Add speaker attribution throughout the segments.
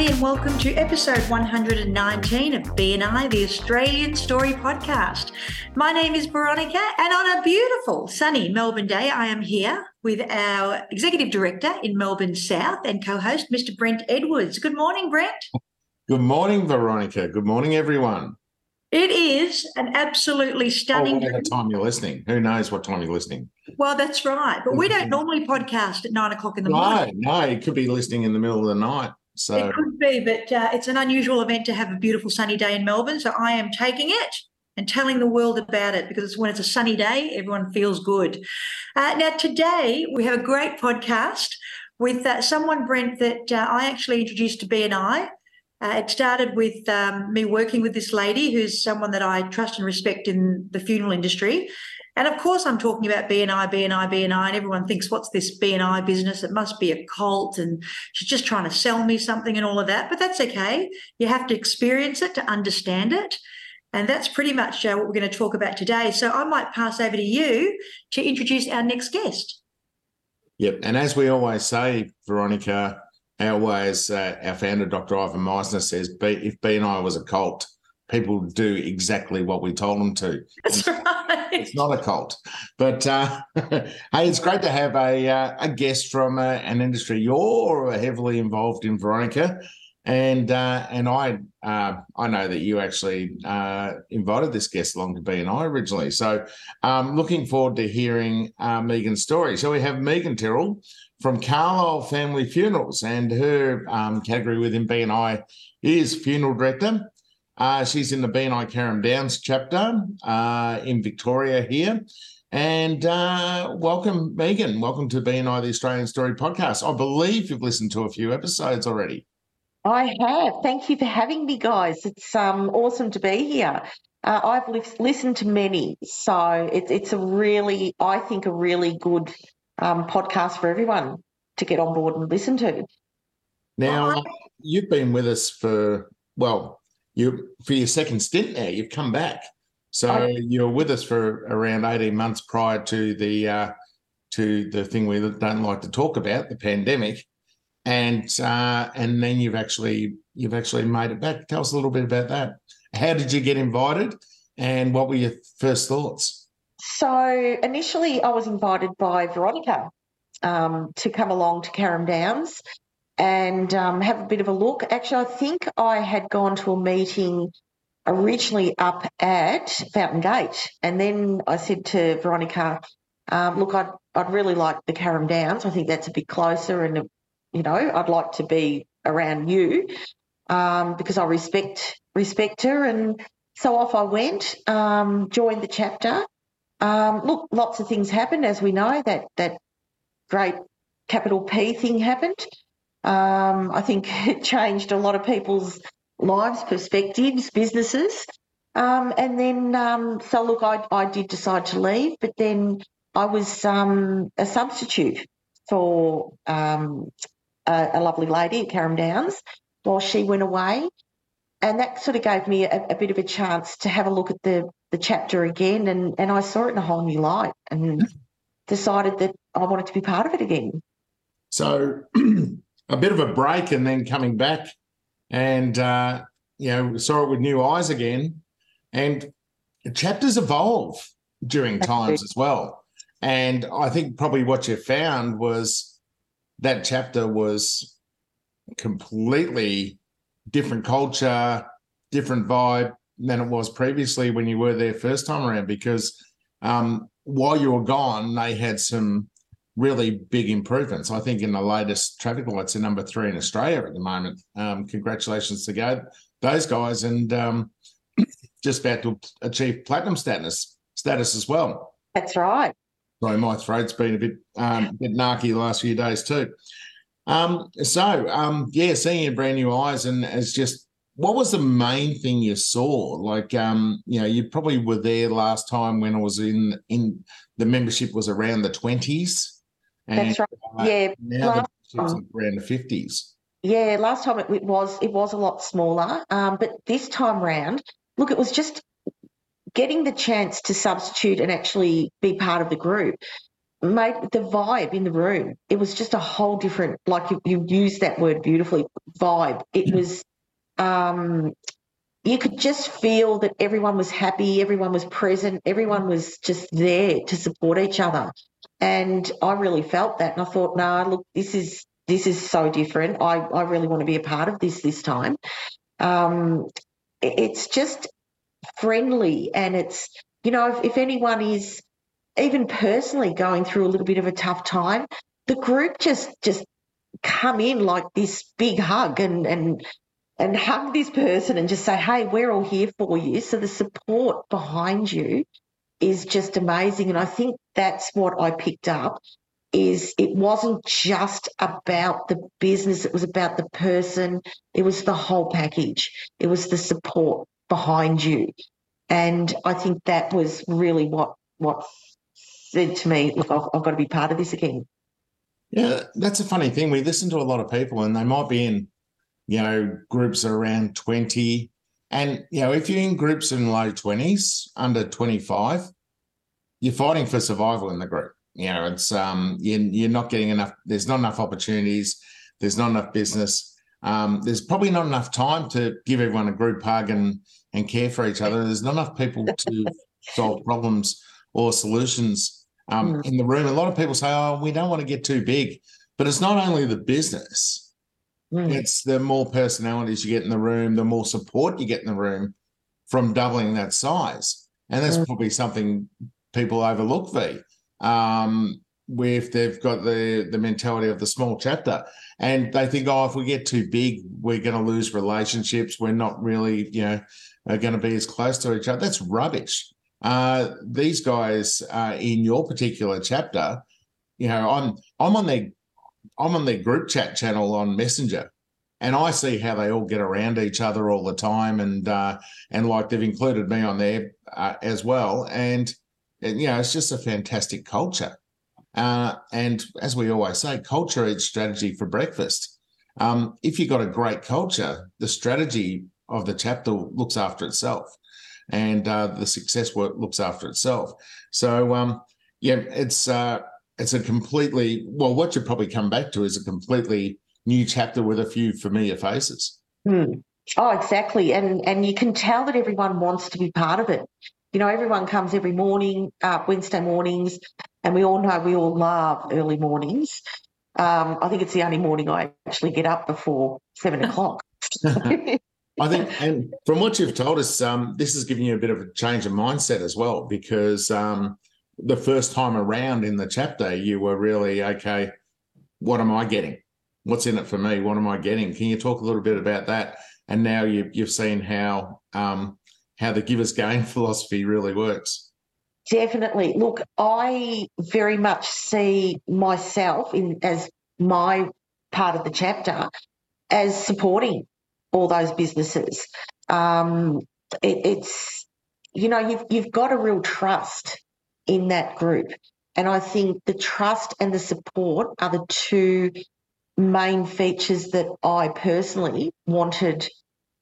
Speaker 1: Everybody, and welcome to episode 119 of BNI, the Australian Story Podcast. My name is Veronica, and on a beautiful sunny Melbourne day, I am here with our Executive Director in Melbourne South and co host, Mr. Brent Edwards. Good morning, Brent.
Speaker 2: Good morning, Veronica. Good morning, everyone.
Speaker 1: It is an absolutely oh, stunning.
Speaker 2: Oh, whatever time you're listening. Who knows what time you're listening?
Speaker 1: Well, that's right. But we don't mm-hmm. normally podcast at nine o'clock in the
Speaker 2: no,
Speaker 1: morning.
Speaker 2: No, you could be listening in the middle of the night. So
Speaker 1: it could be, but uh, it's an unusual event to have a beautiful sunny day in Melbourne. So I am taking it and telling the world about it because when it's a sunny day, everyone feels good. Uh, now, today we have a great podcast with uh, someone, Brent, that uh, I actually introduced to BNI. Uh, it started with um, me working with this lady who's someone that I trust and respect in the funeral industry. And of course, I'm talking about BNI, BNI, BNI, and everyone thinks, what's this BNI business? It must be a cult, and she's just trying to sell me something and all of that. But that's okay. You have to experience it to understand it. And that's pretty much uh, what we're going to talk about today. So I might pass over to you to introduce our next guest.
Speaker 2: Yep. And as we always say, Veronica, always uh, our founder, Dr. Ivan Misner, says, if BNI was a cult, people do exactly what we told them to.
Speaker 1: That's right.
Speaker 2: It's not a cult, but uh, hey, it's great to have a uh, a guest from uh, an industry you're heavily involved in, Veronica, and uh, and I uh, I know that you actually uh, invited this guest along to BNI originally. So, um, looking forward to hearing Meagan's story. So we have Meagan Tyrrell from Carlisle Family Funerals, and her um, category within BNI is funeral director. Uh, she's in the BNI Carrum Downs chapter uh, in Victoria here. And uh, welcome, Meagan. Welcome to BNI, the Australian Story podcast. I believe you've listened to a few episodes already.
Speaker 3: I have. Thank you for having me, guys. It's um, awesome to be here. Uh, I've li- listened to many, so it, it's a really, I think, a really good um, podcast for everyone to get on board and listen to.
Speaker 2: Now, you've been with us for, well, you for your second stint now. You've come back, so oh. you were with us for around eighteen months prior to the uh, to the thing we don't like to talk about, the pandemic, and uh, and then you've actually you've actually made it back. Tell us a little bit about that. How did you get invited, and what were your first thoughts?
Speaker 3: So initially, I was invited by Veronica um, to come along to Carrum Downs and um, have a bit of a look. Actually, I think I had gone to a meeting originally up at Fountain Gate, and then I said to Veronica, um, "Look, I'd I'd really like the Carrum Downs. I think that's a bit closer, and you know, I'd like to be around you um, because I respect respect her." And so off I went, um, joined the chapter. Um, look, lots of things happened, as we know. That that great capital P thing happened. Um, I think it changed a lot of people's lives, perspectives, businesses. Um, and then, um, so look, I, I did decide to leave, but then I was um, a substitute for um, a, a, lovely lady at Carrum Downs while she went away. And that sort of gave me a, a, bit of a chance to have a look at the, the chapter again. And, and I saw it in a whole new light and decided that I wanted to be part of it again.
Speaker 2: So a bit of a break and then coming back and uh, you know saw it with new eyes again. And chapters evolve during times as well. And i think probably what you found was that chapter was completely different culture different vibe than it was previously when you were there first time around because um, while you were gone they had some really big improvements. I think in the latest traffic lights, are number three in Australia at the moment. Um, congratulations to go those guys, and um, just about to achieve platinum status status as well.
Speaker 3: That's right.
Speaker 2: Sorry, my throat's been a bit um, a bit narky the last few days too. Um, so um, yeah, seeing in brand new eyes and as just what was the main thing you saw? Like, um, you know, you probably were there last time when I was in in the membership was around the twenties.
Speaker 3: That's right. Uh, yeah,
Speaker 2: now the around the fifties.
Speaker 3: Yeah, last time it, it, was it was a lot smaller, um, but this time round, look, it was just getting the chance to substitute and actually be part of the group made the vibe in the room. It was just a whole different, like you, you used that word beautifully, vibe. It was um, you could just feel that everyone was happy, everyone was present, everyone was just there to support each other. And I really felt that. And I thought, no, nah, look, this is this is so different. I, I really want to be a part of this this time. Um, it's just friendly and it's, you know, if, if anyone is even personally going through a little bit of a tough time, the group just just come in like this big hug and and and hug this person and just say, hey, we're all here for you. So the support behind you is just amazing. And I think that's what I picked up is it wasn't just about the business, it was about the person, it was the whole package. It was the support behind you. And I think that was really what what said to me, look, I've, I've got to be part of this again.
Speaker 2: Yeah, that's a funny thing. We listen to a lot of people and they might be in you know, groups around 20. And, you know, if you're in groups in low 20s, under 25, you're fighting for survival in the group. You know, it's um you're, you're not getting enough, there's not enough opportunities, there's not enough business. Um, there's probably not enough time to give everyone a group hug and and care for each other. There's not enough people to solve problems or solutions um, mm. in the room. A lot of people say, "Oh, we don't want to get too big," but it's not only the business; Mm. It's the more personalities you get in the room, the more support you get in the room from doubling that size. And that's mm. probably something people overlook, V. Um, if they've got the the mentality of the small chapter and they think, oh, if we get too big, we're going to lose relationships. We're not really, you know, are going to be as close to each other. That's rubbish. Uh, these guys uh, in your particular chapter, you know, I'm I'm on their I'm on their group chat channel on Messenger, and I see how they all get around each other all the time, and uh, and like they've included me on there uh, as well, and, and you know it's just a fantastic culture. Uh, and as we always say, culture eats strategy for breakfast. Um, if you've got a great culture, the strategy of the chapter looks after itself, and uh, the success work looks after itself. So um, yeah, it's uh, it's a completely well what you probably come back to is a completely new chapter with a few familiar faces.
Speaker 3: Hmm. oh exactly. And and you can tell that everyone wants to be part of it. You know everyone comes every morning uh, wednesday mornings and we all know we all love early mornings. Um, i think it's the only morning i actually get up before seven o'clock.
Speaker 2: I think, and from what you've told us, um, this is giving you a bit of a change of mindset as well, because um, the first time around in the chapter, you were really okay. What am I getting? What's in it for me? What am I getting? Can you talk a little bit about that? And now you, you've seen how um, how the givers gain philosophy really works.
Speaker 3: Definitely. Look, I very much see myself in as my part of the chapter as supporting all those businesses. Um, it, it's you know you've you've got a real trust in that group. And I think the trust and the support are the two main features that I personally wanted,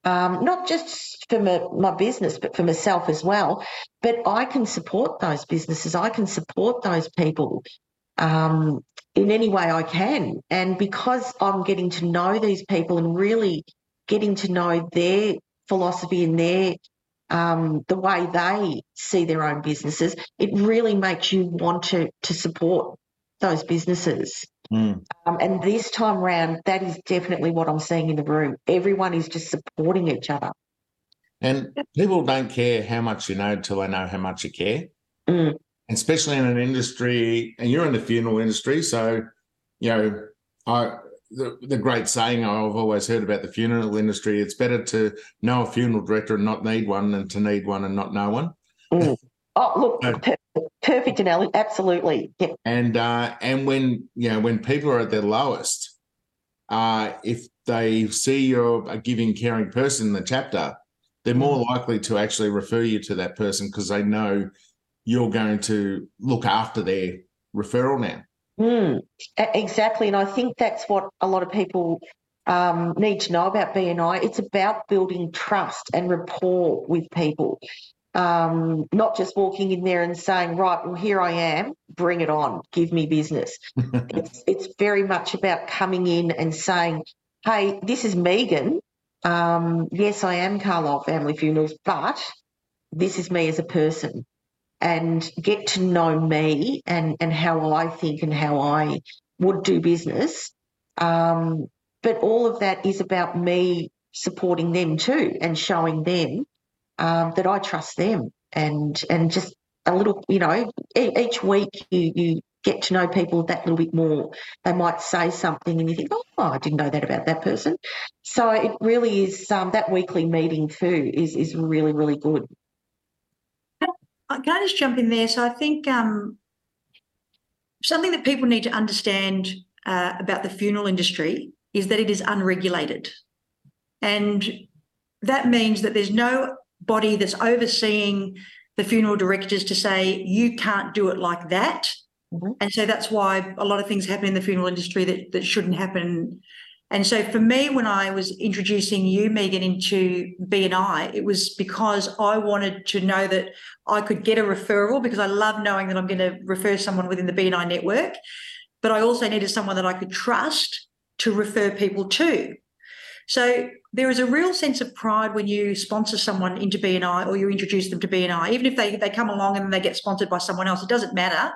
Speaker 3: um, not just for my, my, business, but for myself as well. But I can support those businesses, I can support those people um, in any way I can. And because I'm getting to know these people and really getting to know their philosophy and their um, the way they see their own businesses, it really makes you want to to support those businesses. Mm. Um, and this time round, that is definitely what I'm seeing in the room. Everyone is just supporting each other.
Speaker 2: And people don't care how much you know until they know how much you care. Mm. Especially in an industry, and you're in the funeral industry, so you know, I the, the great saying I've always heard about the funeral industry it's better to know a funeral director and not need one than to need one and not know one.
Speaker 3: Mm. Oh, look, perfect analogy. Absolutely. Yep.
Speaker 2: And uh, and when you know when people are at their lowest, uh, if they see you're a giving, caring person in the chapter, they're more likely to actually refer you to that person because they know you're going to look after their referral now.
Speaker 3: Mm, exactly. And I think that's what a lot of people um, need to know about BNI. It's about building trust and rapport with people, um, not just walking in there and saying, right, well, here I am, bring it on, give me business. it's, it's very much about coming in and saying, hey, this is Meagan. Um, yes, I am Carlisle Family Funerals, but this is me as a person and get to know me and, and how I think and how I would do business. Um, but all of that is about me supporting them too and showing them um, that I trust them and and just a little, you know, each week you you get to know people that little bit more. They might say something and you think, oh, I didn't know that about that person. So it really is um, that weekly meeting too is is really really good.
Speaker 1: Can I just jump in there? So I think um, something that people need to understand uh, about the funeral industry is that it is unregulated. And that means that there's no body that's overseeing the funeral directors to say, you can't do it like that. Mm-hmm. And so that's why a lot of things happen in the funeral industry that, that shouldn't happen. And so for me, when I was introducing you, Meagan, into BNI, it was because I wanted to know that I could get a referral because I love knowing that I'm going to refer someone within the BNI network. But I also needed someone that I could trust to refer people to. So there is a real sense of pride when you sponsor someone into BNI or you introduce them to BNI, even if they, they come along and they get sponsored by someone else, it doesn't matter.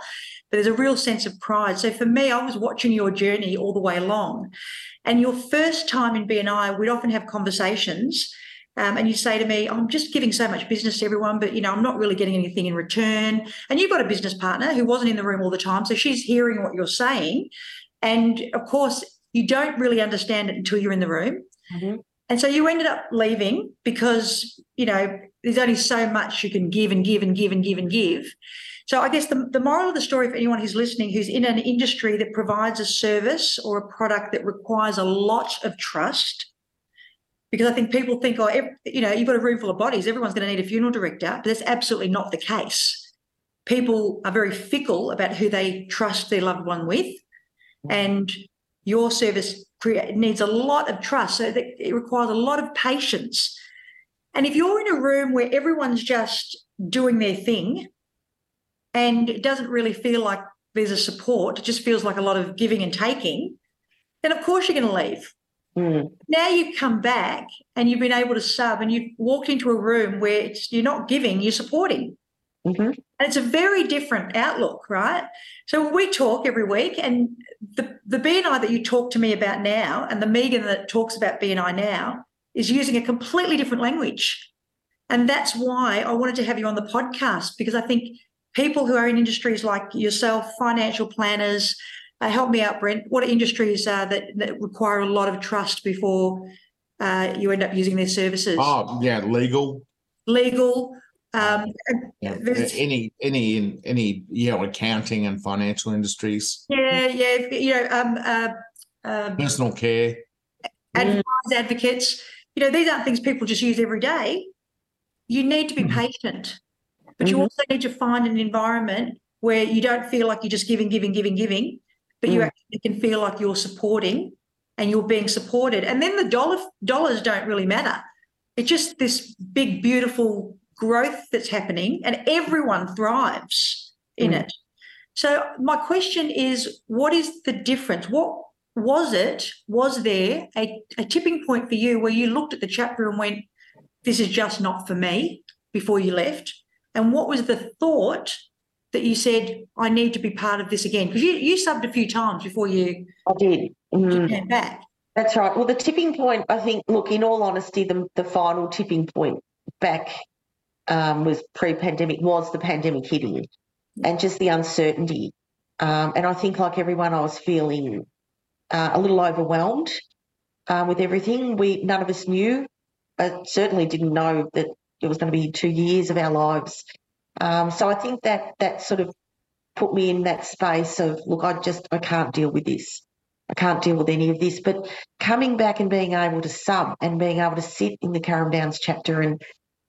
Speaker 1: But there's a real sense of pride. So for me, I was watching your journey all the way along. And your first time in BNI, we'd often have conversations. Um, and you say to me, I'm just giving so much business to everyone, but you know, I'm not really getting anything in return. And you've got a business partner who wasn't in the room all the time. So she's hearing what you're saying. And of course, you don't really understand it until you're in the room. Mm-hmm. And so you ended up leaving because, you know, there's only so much you can give and give and give and give and give. So I guess the, the moral of the story for anyone who's listening who's in an industry that provides a service or a product that requires a lot of trust, because I think people think, oh, you know, you've got a room full of bodies, everyone's going to need a funeral director, but that's absolutely not the case. People are very fickle about who they trust their loved one with. And your service needs a lot of trust. So it requires a lot of patience. And if you're in a room where everyone's just doing their thing and it doesn't really feel like there's a support, it just feels like a lot of giving and taking, then of course you're going to leave. Mm. Now you've come back and you've been able to sub and you've walked into a room where you're not giving, you're supporting. Mm-hmm. And it's a very different outlook, right? So we talk every week, and the, the BNI that you talk to me about now and the Meagan that talks about BNI now is using a completely different language. And that's why I wanted to have you on the podcast because I think people who are in industries like yourself, financial planners, uh, help me out, Brent. What are industries uh, that, that require a lot of trust before uh, you end up using their services?
Speaker 2: Oh, yeah, legal.
Speaker 1: Legal, um,
Speaker 2: yeah. any any in any you know accounting and financial industries.
Speaker 1: Yeah, yeah, you know, um, uh,
Speaker 2: um, personal care,
Speaker 1: advisors, advocates. You know, these aren't things people just use every day. You need to be mm-hmm. patient, but mm-hmm. you also need to find an environment where you don't feel like you're just giving, giving, giving, giving, but mm. you actually can feel like you're supporting and you're being supported. And then the dollar dollars don't really matter. It's just this big, beautiful growth that's happening and everyone thrives in mm. it. So my question is what is the difference? What was it, was there a, a tipping point for you where you looked at the chapter and went, this is just not for me before you left? And what was the thought that you said, I need to be part of this again? Because you, you subbed a few times before you,
Speaker 3: I did.
Speaker 1: Mm. came back.
Speaker 3: That's right. Well, the tipping point, I think, look, in all honesty, the, the final tipping point back um, was pre-pandemic was the pandemic hitting, and just the uncertainty. Um, and I think, like everyone, I was feeling uh, a little overwhelmed uh, with everything. We none of us knew. I certainly didn't know that it was going to be two years of our lives. Um, so I think that that sort of put me in that space of look, I just I can't deal with this. I can't deal with any of this. But coming back and being able to sub and being able to sit in the Carrum Downs chapter and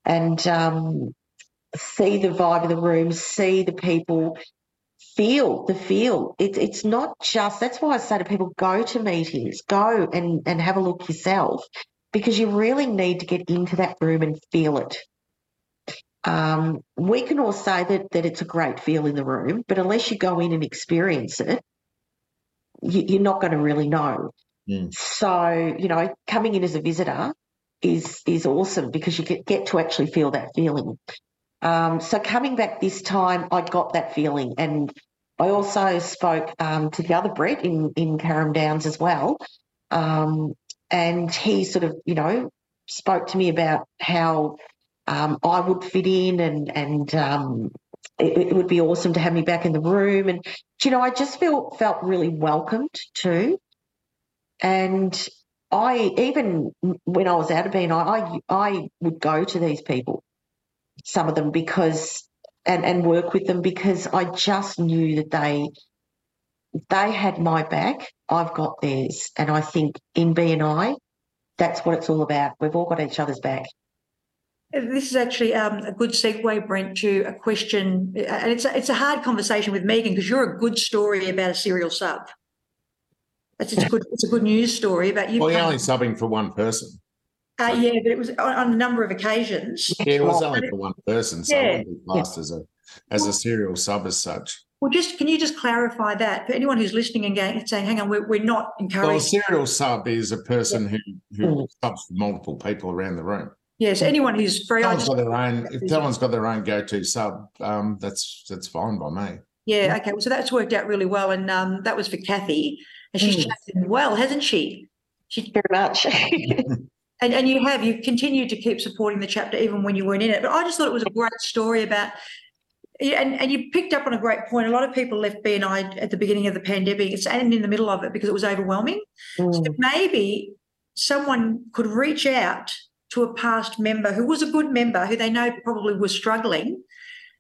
Speaker 3: and um, see the vibe of the room, see the people, feel the feel. It, it's not just that's why I say to people, go to meetings, go and, and have a look yourself, because you really need to get into that room and feel it. Um, we can all say that that it's a great feel in the room, but unless you go in and experience it, you, are not going to really know. Mm. So you know, coming in as a visitor is is awesome because you get, get to actually feel that feeling. Um, so coming back this time, I got that feeling, and I also spoke um, to the other Brett in in Carrum Downs as well, um, and he sort of you know spoke to me about how um, I would fit in, and and um, it, it, would be awesome to have me back in the room, and you know I just felt felt really welcomed too, and I even when I was out of being I I would go to these people some of them because and and work with them because I just knew that they they had my back, I've got theirs, and I think in BNI, that's what it's all about. We've all got each other's back.
Speaker 1: This is actually um, a good segue, Brent, to a question, and it's a, it's a hard conversation with Meagan because you're a good story about a serial sub. It's, it's a good it's a good news story about you.
Speaker 2: Well, you're only subbing for one person.
Speaker 1: Uh, yeah, but it was on, on, a number of occasions.
Speaker 2: Yeah, it was only for one person, so yeah. it wouldn't be classed yeah. as a as a serial sub as such.
Speaker 1: Well, just can you just clarify that for anyone who's listening and going, saying, "Hang on, we're, we're not encouraging." Well, a
Speaker 2: serial sub is a person yeah. who who mm. subs for multiple people around the room.
Speaker 1: Yes, anyone who's very.
Speaker 2: Someone's got their own. If someone's got their own go-to sub, um, that's that's fine by me.
Speaker 1: Yeah. Okay. Well, so that's worked out really well, and um, that was for Kathy, and she's mm. well, hasn't she?
Speaker 3: She very much.
Speaker 1: And, and you have, you've continued to keep supporting the chapter even when you weren't in it. But I just thought it was a great story about, and, and you picked up on a great point. A lot of people left BNI at the beginning of the pandemic and in the middle of it because it was overwhelming. Mm. So maybe someone could reach out to a past member who was a good member who they know probably was struggling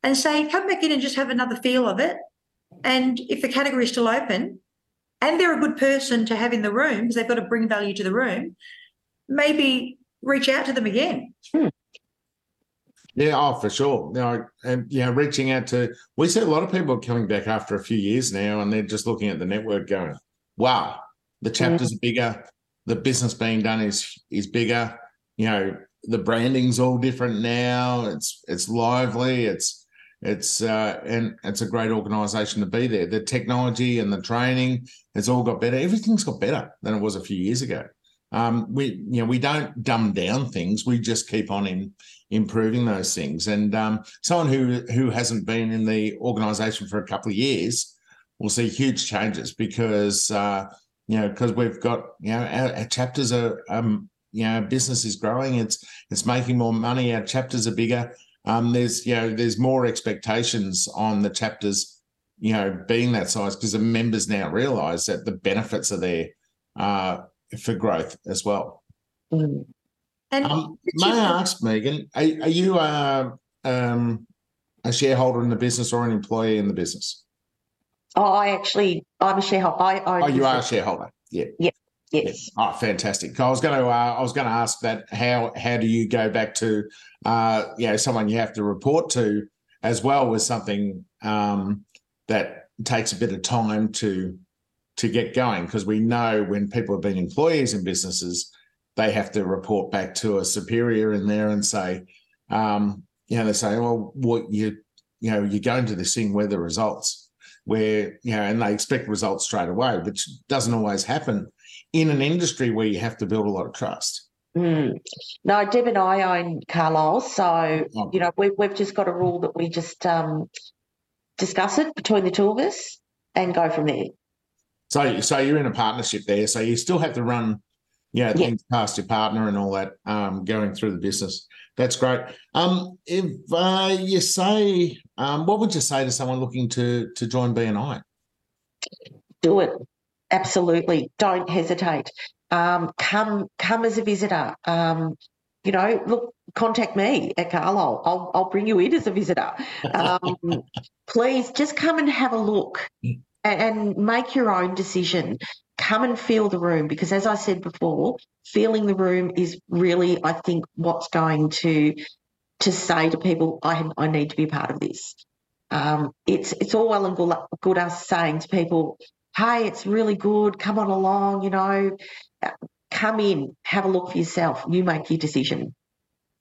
Speaker 1: and say, come back in and just have another feel of it. And if the category is still open and they're a good person to have in the room because they've got to bring value to the room, maybe reach out to them again. Hmm.
Speaker 2: Yeah, oh, for sure. You know, and you know, reaching out to we see a lot of people coming back after a few years now, and they're just looking at the network, going, "Wow, the chapters are bigger, the business being done is is bigger. You know, the branding's all different now. It's it's lively. It's it's uh, and it's a great organisation to be there. The technology and the training has all got better. Everything's got better than it was a few years ago um, we you know we don't dumb down things. We just keep on in improving those things. And um, someone who who hasn't been in the organisation for a couple of years will see huge changes because uh, you know because we've got you know our, our chapters are um, you know business is growing. It's it's making more money. Our chapters are bigger. Um, there's you know there's more expectations on the chapters you know being that size because the members now realise that the benefits are there. Uh, for growth as well. Mm. And um, may I ask, Meagan, are, are you a, um, a shareholder in the business or an employee in the business?
Speaker 3: Oh, I actually, I'm a shareholder. I,
Speaker 2: oh, you are a shareholder. Yeah.
Speaker 3: Yeah. Yes.
Speaker 2: Yeah. Oh, fantastic. I was going to, uh, I was going to ask that. How how do you go back to, uh, you know, someone you have to report to, as well as something um, that takes a bit of time to to get going because we know when people have been employees in businesses, they have to report back to a superior in there and say, um, you know, they say, well, what you, you know, you're going to this thing where the results, where, you know, and they expect results straight away, which doesn't always happen in an industry where you have to build a lot of trust.
Speaker 3: Mm. No, Deb and I own Carlisle, so oh. you know we, we've just got a rule that we just um, discuss it between the two of us and go from there.
Speaker 2: So, so you're in a partnership there. So you still have to run, you know, yeah. things past your partner and all that, um, going through the business. That's great. Um, if uh, you say, um, what would you say to someone looking to to join BNI?
Speaker 3: Do it. Absolutely. Don't hesitate. Um, come come as a visitor. Um, you know, look, contact me at Carlisle. I'll I'll bring you in as a visitor. Um, please just come and have a look and make your own decision. come and feel the room because, as I said before, feeling the room is really, I think, what's going to to say to people, I I need to be a part of this. Um, it's it's all well and good, good us saying to people, hey, it's really good, come on along, you know, come in, have a look for yourself. You make your decision.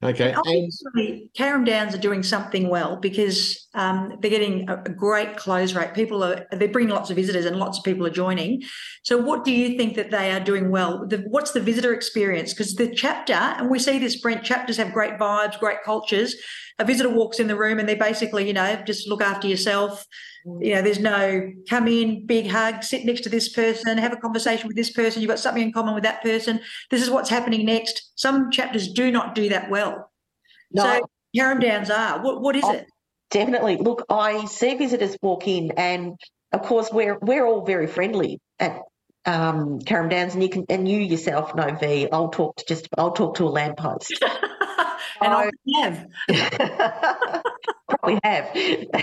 Speaker 2: Okay.
Speaker 1: Obviously, Carrum Downs are doing something well because um, they're getting a, a, great close rate. People are they're bringing lots of visitors and lots of people are joining. So, what do you think that they are doing well? The, what's the visitor experience? Because the chapter, and we see this, Brent, chapters have great vibes, great cultures. A visitor walks in the room and they basically, you know, just look after yourself you know, there's no come in, big hug, sit next to this person, have a conversation with this person. You've got something in common with that person. This is what's happening next. Some chapters do not do that well. No. So Carrum Downs are. What, what is oh, it?
Speaker 3: Definitely. Look, I see visitors walk in, and of course, we're we're all very friendly at um, Downs, and you can and you yourself know V. I'll talk to just I'll talk to a lamppost.
Speaker 1: and I have.
Speaker 3: probably have.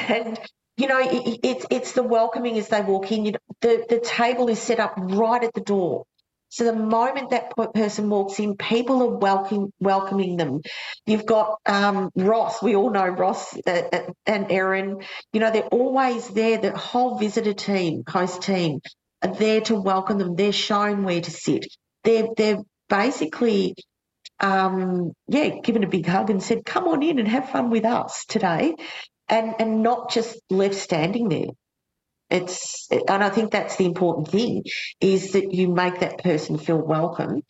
Speaker 3: And you know, it, it's it's the welcoming as they walk in. You know, the the table is set up right at the door. So the moment that person walks in, people are welcoming welcoming them. You've got um, Ross. We all know Ross uh, uh, and Erin. You know they're always there. The whole visitor team, host team, are there to welcome them. They're shown where to sit. They're they're basically um, yeah, given a big hug and said, "Come on in and have fun with us today." and and not just left standing there. It's and i think that's the important thing is that you make that person feel welcome.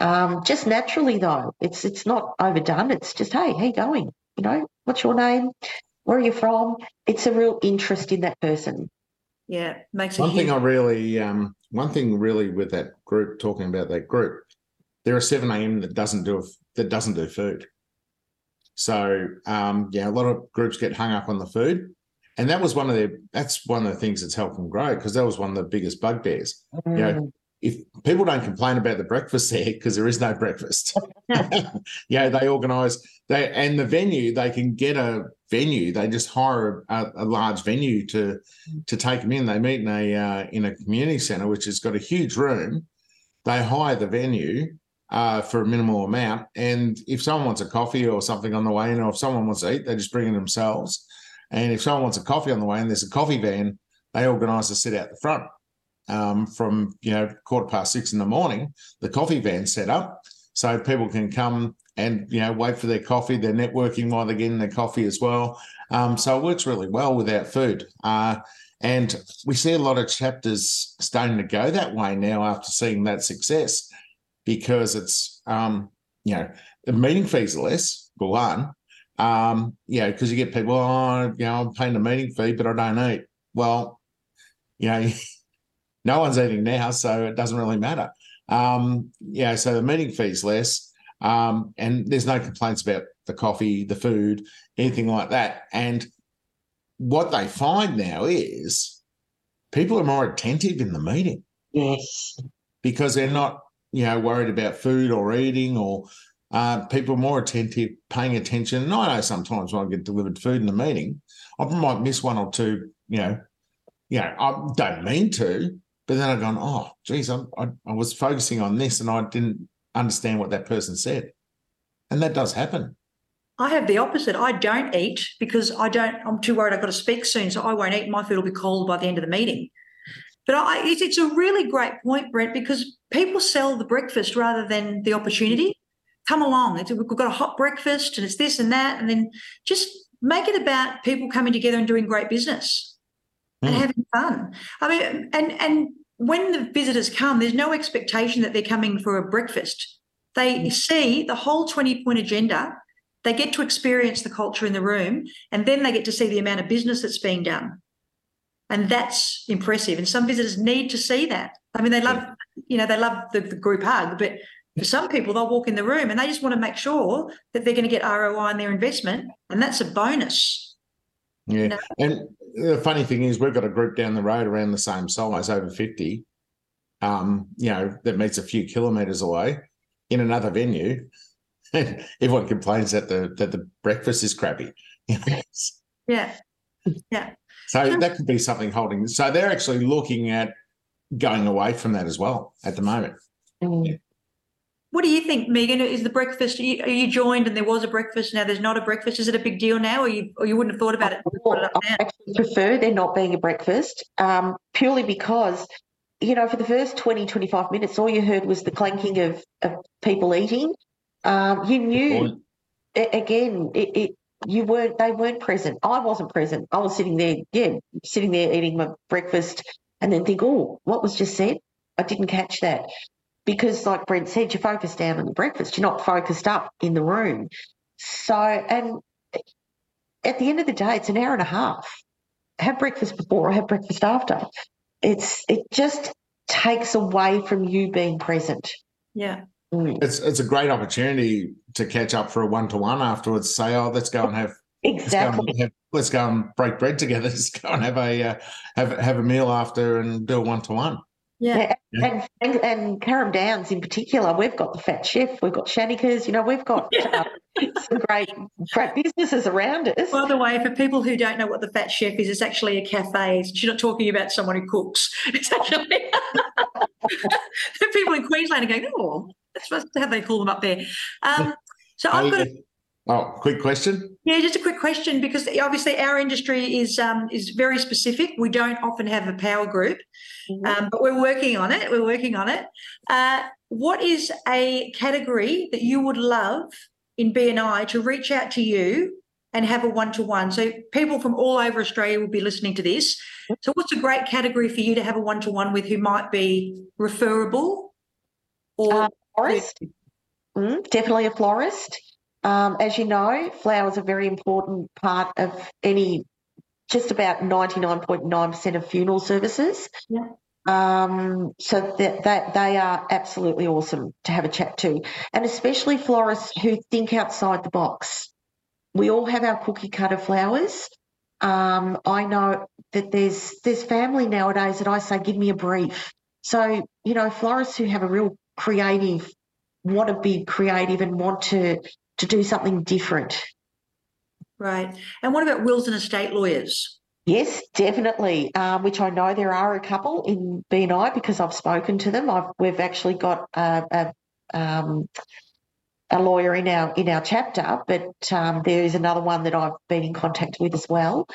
Speaker 3: Um, just naturally though it's it's not overdone. It's just hey how you going? You know what's your name? Where are you from? It's a real interest in that person.
Speaker 1: Yeah makes
Speaker 2: one thing i really um, one thing really with that group talking about that group there are 7 a.m that doesn't do that doesn't do food so um, yeah, a lot of groups get hung up on the food, and that was one of the that's one of the things that's helped them grow because that was one of the biggest bugbears. Mm. You know, mm. if people don't complain about the breakfast there because there is no breakfast, yeah, they organise they and the venue they can get a venue. They just hire a, a large venue to to take them in. They meet in a uh, in a community centre which has got a huge room. They hire the venue uh, for a minimal amount. And if someone wants a coffee or something on the way in, or if someone wants to eat, they just bring it themselves. And if someone wants a coffee on the way in, there's a coffee van, they organise to sit out the front um, from you know quarter past six in the morning. The coffee van set up so people can come and you know wait for their coffee. They're networking while they're getting their coffee as well. Um, so it works really well without food. Uh, and we see a lot of chapters starting to go that way now after seeing that success because it's um, you know the meeting fees are less for one. Um, you know, because you get people, oh, you know, I'm paying the meeting fee, but I don't eat. Well, you know, no one's eating now, so it doesn't really matter. Um, yeah, so the meeting fee's less, um, and there's no complaints about the coffee, the food, anything like that. And what they find now is people are more attentive in the meeting.
Speaker 3: Yes.
Speaker 2: Because they're not you know, worried about food or eating or uh, people more attentive, paying attention. And I know sometimes when I get delivered food in the meeting, I might miss one or two, you know, you know, I don't mean to, but then I've gone, oh, geez, I, I, I was focusing on this and I didn't understand what that person said. And that does happen.
Speaker 1: I have the opposite. I don't eat because I don't, I'm too worried I've got to speak soon. So I won't eat. My food will be cold by the end of the meeting. But I, it's, it's a really great point, Brent, because people sell the breakfast rather than the opportunity. Come along. It's, we've got a hot breakfast and it's this and that. And then just make it about people coming together and doing great business mm. and hmm. having fun. I mean, and, and when the visitors come, there's no expectation that they're coming for a breakfast. They mm. see the whole 20 point agenda. They get to experience the culture in the room, and then they get to see the amount of business that's being done. And that's impressive. And some visitors need to see that. I mean, they love, you know, they love the, the group hug, but for some people, they'll walk in the room and they just want to make sure that they're going to get ROI on their investment. And that's a bonus.
Speaker 2: Yeah. You know? And the funny thing is, we've got a group down the road around the same size, over 50, um, you know, that meets a few kilometres away in another venue. And everyone complains that the that the breakfast is crappy.
Speaker 1: yeah. Yeah.
Speaker 2: So that could be something holding. So they're actually looking at going away from that as well at the moment.
Speaker 3: Mm.
Speaker 1: What do you think, Meagan? Is the breakfast? Are you, joined and there was a breakfast? Now there's not a breakfast. Is it a big deal now, or you or you wouldn't have thought about it? brought it
Speaker 3: I actually prefer there not being a breakfast um, purely because, you know, for the first 20, 25 minutes, all you heard was the clanking of, of people eating. Um, you knew, again, it, it, you weren't, they weren't present. I wasn't present. I was sitting there, yeah, sitting there eating my breakfast and then think, oh, what was just said? I didn't catch that. Because, like Brent said, you're focused down on the breakfast. You're not focused up in the room. So, and at the end of the day, it's an hour and a half. Have breakfast before or have breakfast after. It's it just takes away from you being present.
Speaker 1: Yeah.
Speaker 3: Mm,
Speaker 2: It's it's a great opportunity to catch up for a one to one afterwards. Say, oh, let's go and have let's go
Speaker 3: Exactly.
Speaker 2: and have, let's go and break bread together. Let's go and have a uh, have have a meal after and do a one to one.
Speaker 1: Yeah.
Speaker 2: Yeah.
Speaker 3: And, and and Carrum Downs in particular, we've got the Fat Chef, we've got Shanikas, you know, we've got
Speaker 1: Yeah.
Speaker 3: uh, some great great businesses around us.
Speaker 1: By the way, for people who don't know what the Fat Chef is, it's actually a cafe. She's not talking about someone who cooks. It's actually the people in Queensland are going, oh, that's what- how they call them up there. Um, so I've got a
Speaker 2: oh, quick question.
Speaker 1: Yeah, just a quick question because obviously our industry is um, is very specific. We don't often have a power group,
Speaker 3: Mhm.
Speaker 1: um, but we're working on it. We're working on it. Uh, what is a category that you would love in BNI to reach out to you and have a one to one? So people from all over Australia will be listening to this. So what's a great category for you to have a one to one with who might be referable or
Speaker 3: Uh, florist, Mm, definitely a florist. Um, as you know, flowers are a very important part of any, just about 99.9% of funeral services.
Speaker 1: Yeah.
Speaker 3: Um, so that, that they are absolutely awesome to have a chat to, and especially florists who think outside the box. We all have our cookie cutter flowers. Um, I know that there's there's family nowadays that I say, give me a brief. So you know, florists who have a real creative, want to be creative and want to to do something different.
Speaker 1: right? And what about wills and estate lawyers?
Speaker 3: Yes, definitely. Um, which I know there are a couple in BNI because I've spoken to them. I've, we've actually got a, a, um, a lawyer in our in our chapter, but um, there is another one that I've been in contact with as well.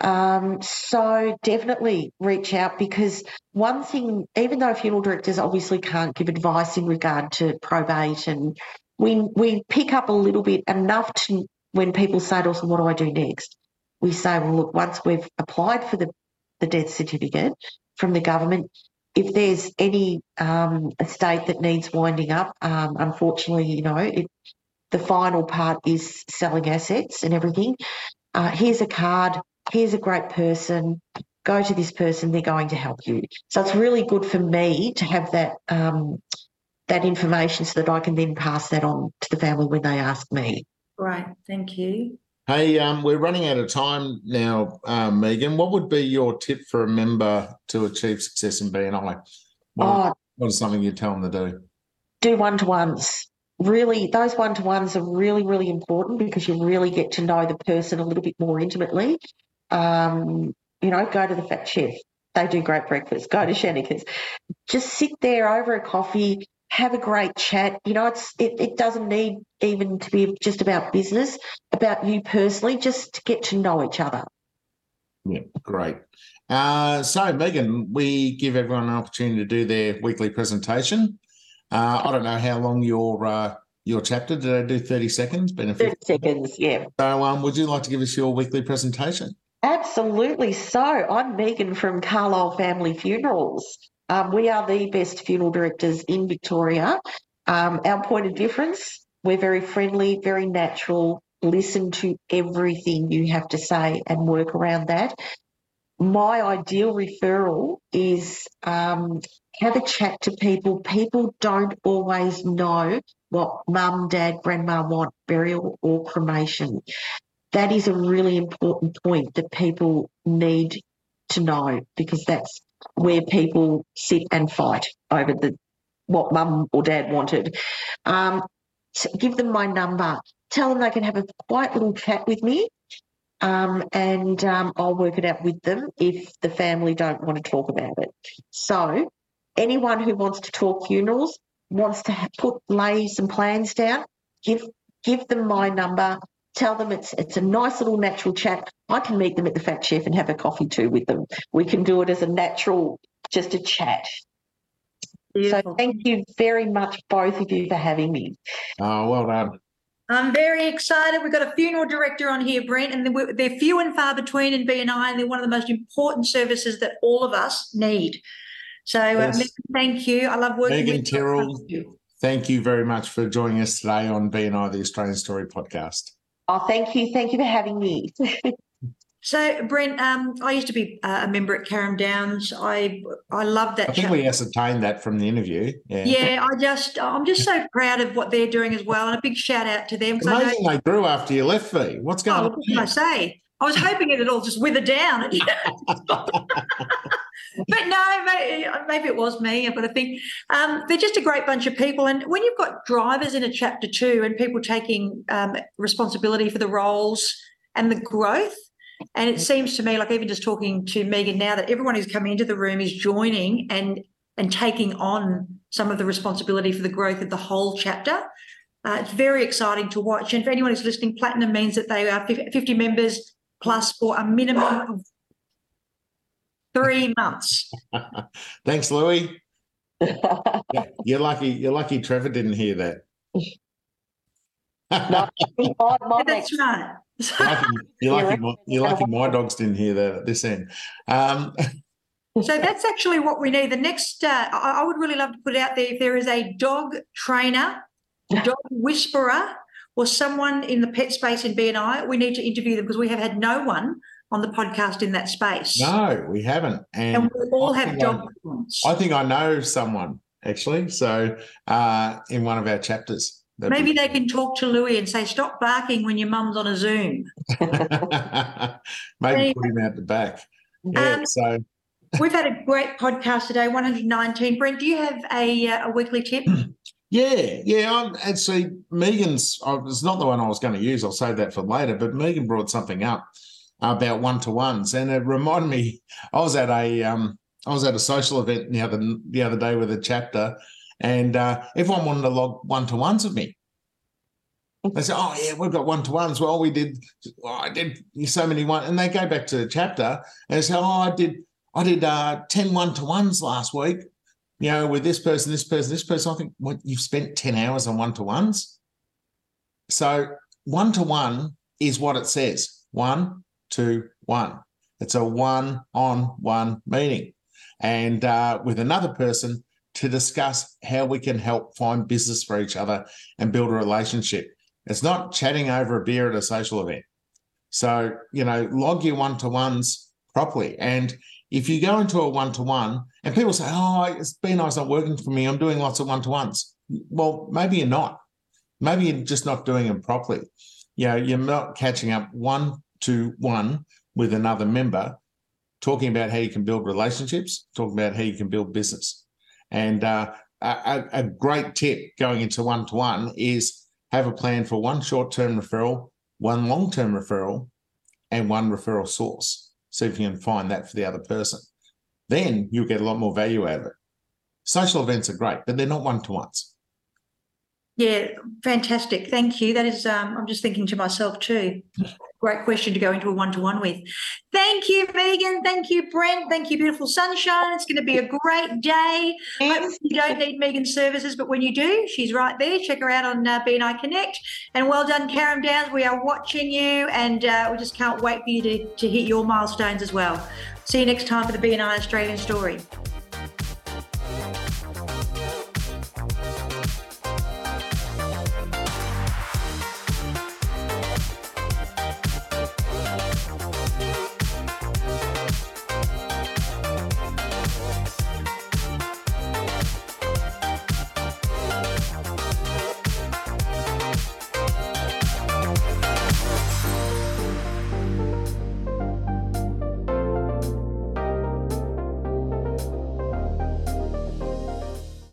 Speaker 3: Um, so definitely reach out because one thing, even though funeral directors obviously can't give advice in regard to probate, and we we pick up a little bit enough to when people say to us, "What do I do next?" we say, well, look, once we've applied for the, the death certificate from the government, if there's any um, estate that needs winding up, um, unfortunately, you know, it, the final part is selling assets and everything. Uh, here's a card. Here's a great person. Go to this person. They're going to help you. So it's really good for me to have that um, that information so that I can then pass that on to the family when they ask me.
Speaker 1: Right, thank you.
Speaker 2: Hey, um, we're running out of time now, um, Meagan. What would be your tip for a member to achieve success in BNI? What,
Speaker 3: Oh,
Speaker 2: what is something you tell them to do?
Speaker 3: do one to ones. Really, those one to ones are really, really important because you really get to know the person a little bit more intimately. Um, you know, go to the Fat Chef. They do great breakfast. Go to Shanikas. Just sit there over a coffee, have a great chat. You know, it's it, it doesn't need even to be just about business, about you personally, just to get to know each other.
Speaker 2: Yeah, great. Uh, so, Meagan, we give everyone an opportunity to do their weekly presentation. Uh, I don't know how long your uh, your chapter did. I do thirty seconds? Benefit.
Speaker 3: 30 seconds, yeah.
Speaker 2: So, um, would you like to give us your weekly presentation?
Speaker 3: Absolutely. So I'm Meagan from Carlisle Family Funerals. Um, we are the best funeral directors in Victoria. Um, our point of difference, we're very friendly, very natural, listen to everything you have to say and work around that. My ideal referral is um, have a chat to people. People don't always know what mum, dad, grandma want, burial or cremation that is a really important point that people need to know because that's where people sit and fight over the what mum or dad wanted. Um, so give them my number. Tell them they can have a quiet little chat with me. um, and um, I'll work it out with them if the family don't want to talk about it. So, anyone who wants to talk funerals, wants to put lay some plans down, give give them my number. Tell them it's it's a nice little natural chat. I can meet them at the Fat Chef and have a coffee too with them. We can do it as a natural, just a chat.
Speaker 1: Beautiful.
Speaker 3: So thank you very much, both of you, for having me.
Speaker 2: Oh, well done.
Speaker 1: I'm very excited. We've got a funeral director on here, Brent, and they're they're few and far between in BNI, and they're one of the most important services that all of us need. So, uh, Meagan, thank you. I love working
Speaker 2: Meagan
Speaker 1: with you.
Speaker 2: Tyrrell. Thank you very much for joining us today on BNI, the Australian Story podcast.
Speaker 3: Oh, thank you, thank you for having me.
Speaker 1: So, Brent, um, I used to be uh, a member at Carrum Downs. I I love that.
Speaker 2: I think
Speaker 1: chat.
Speaker 2: we ascertained that from the interview. Yeah.
Speaker 1: Yeah, I just I'm just so proud of what they're doing as well, and a big shout out to them because I know.
Speaker 2: Amazing they grew after you left, V. What's going
Speaker 1: Oh,
Speaker 2: on?
Speaker 1: what can I say? I was hoping it would all just wither down. but no, maybe, maybe it was me. I've got to think. Um, they're just a great bunch of people. And when you've got drivers in a chapter two and people taking um, responsibility for the roles and the growth, and it seems to me, like even just talking to Meagan now, that everyone who's coming into the room is joining and and taking on some of the responsibility for the growth of the whole chapter. Uh, it's very exciting to watch. And for anyone who's listening, platinum means that they are 50 members plus for a minimum of three months.
Speaker 2: Thanks, Louis. Yeah, you're lucky. You're lucky. Trevor didn't hear that.
Speaker 3: No, my, my
Speaker 1: That's
Speaker 3: next,
Speaker 1: right.
Speaker 2: You're lucky, you're, lucky, my- you're lucky my dogs didn't hear that at this end. Um,
Speaker 1: So that's actually what we need. The next, uh, I, I would really love to put it out there if there is a dog trainer, dog whisperer, or someone in the pet space in BNI, we need to interview them because we have had no one on the podcast in that space.
Speaker 2: no, we haven't. And
Speaker 1: And we all
Speaker 2: I
Speaker 1: have
Speaker 2: think I-
Speaker 1: dog problems.
Speaker 2: I think I know someone actually. So uh, in one of our chapters.
Speaker 1: Maybe
Speaker 2: be-
Speaker 1: they can talk to Louis and say, stop barking when your mum's on a Zoom.
Speaker 2: Maybe put him out the back. Yeah.
Speaker 1: Um,
Speaker 2: so
Speaker 1: We've had a great podcast today, 119. Brent, do you have a, uh, a weekly tip?
Speaker 2: yeah, yeah. I'm, actually, Meagan's. I, it's not the one I was going to use. I'll save that for later. But Meagan brought something up about one to ones, and it reminded me. I was at a um, I was at a social event the other the other day with a chapter, and uh, everyone wanted to log one to ones with me. They said, "Oh yeah, we've got one to ones." Well, we did. Oh, I did so many one, and they go back to the chapter and say, "Oh, I did. I did uh, 10 one to ones last week." You know, with this person, this person, this person. I think, what you've spent ten hours on one to ones. So one to one is what it says: one, two, one. It's a one on one meeting, and uh, with another person to discuss how we can help find business for each other and build a relationship. It's not chatting over a beer at a social event. So, you know, log your one to ones properly. And if you go into a one to one and people say, oh, it's been nice not working for me, I'm doing lots of one to ones. Well, maybe you're not. Maybe you're just not doing them properly. You know, you're not catching up one to one with another member, talking about how you can build relationships, talking about how you can build business. And uh, a, a- a great tip going into one to one is have a plan for one short term referral, one long term referral, and one referral source. See if you can find that for the other person. Then you'll get a lot more value out of it. Social events are great, but they're not one to ones.
Speaker 1: Yeah, fantastic. Thank you. That is, um, I'm just thinking to myself too. Great question to go into a one to one with. Thank you, Meagan. Thank you, Brent. Thank you, beautiful sunshine. It's going to be a great day. You don't need Meagan's services, but when you do, she's right there. Check her out on uh, BNI Connect. And well done, Carrum Downs. We are watching you, and uh, we just can't wait for you to, to hit your milestones as well. See you next time for the BNI Australian story.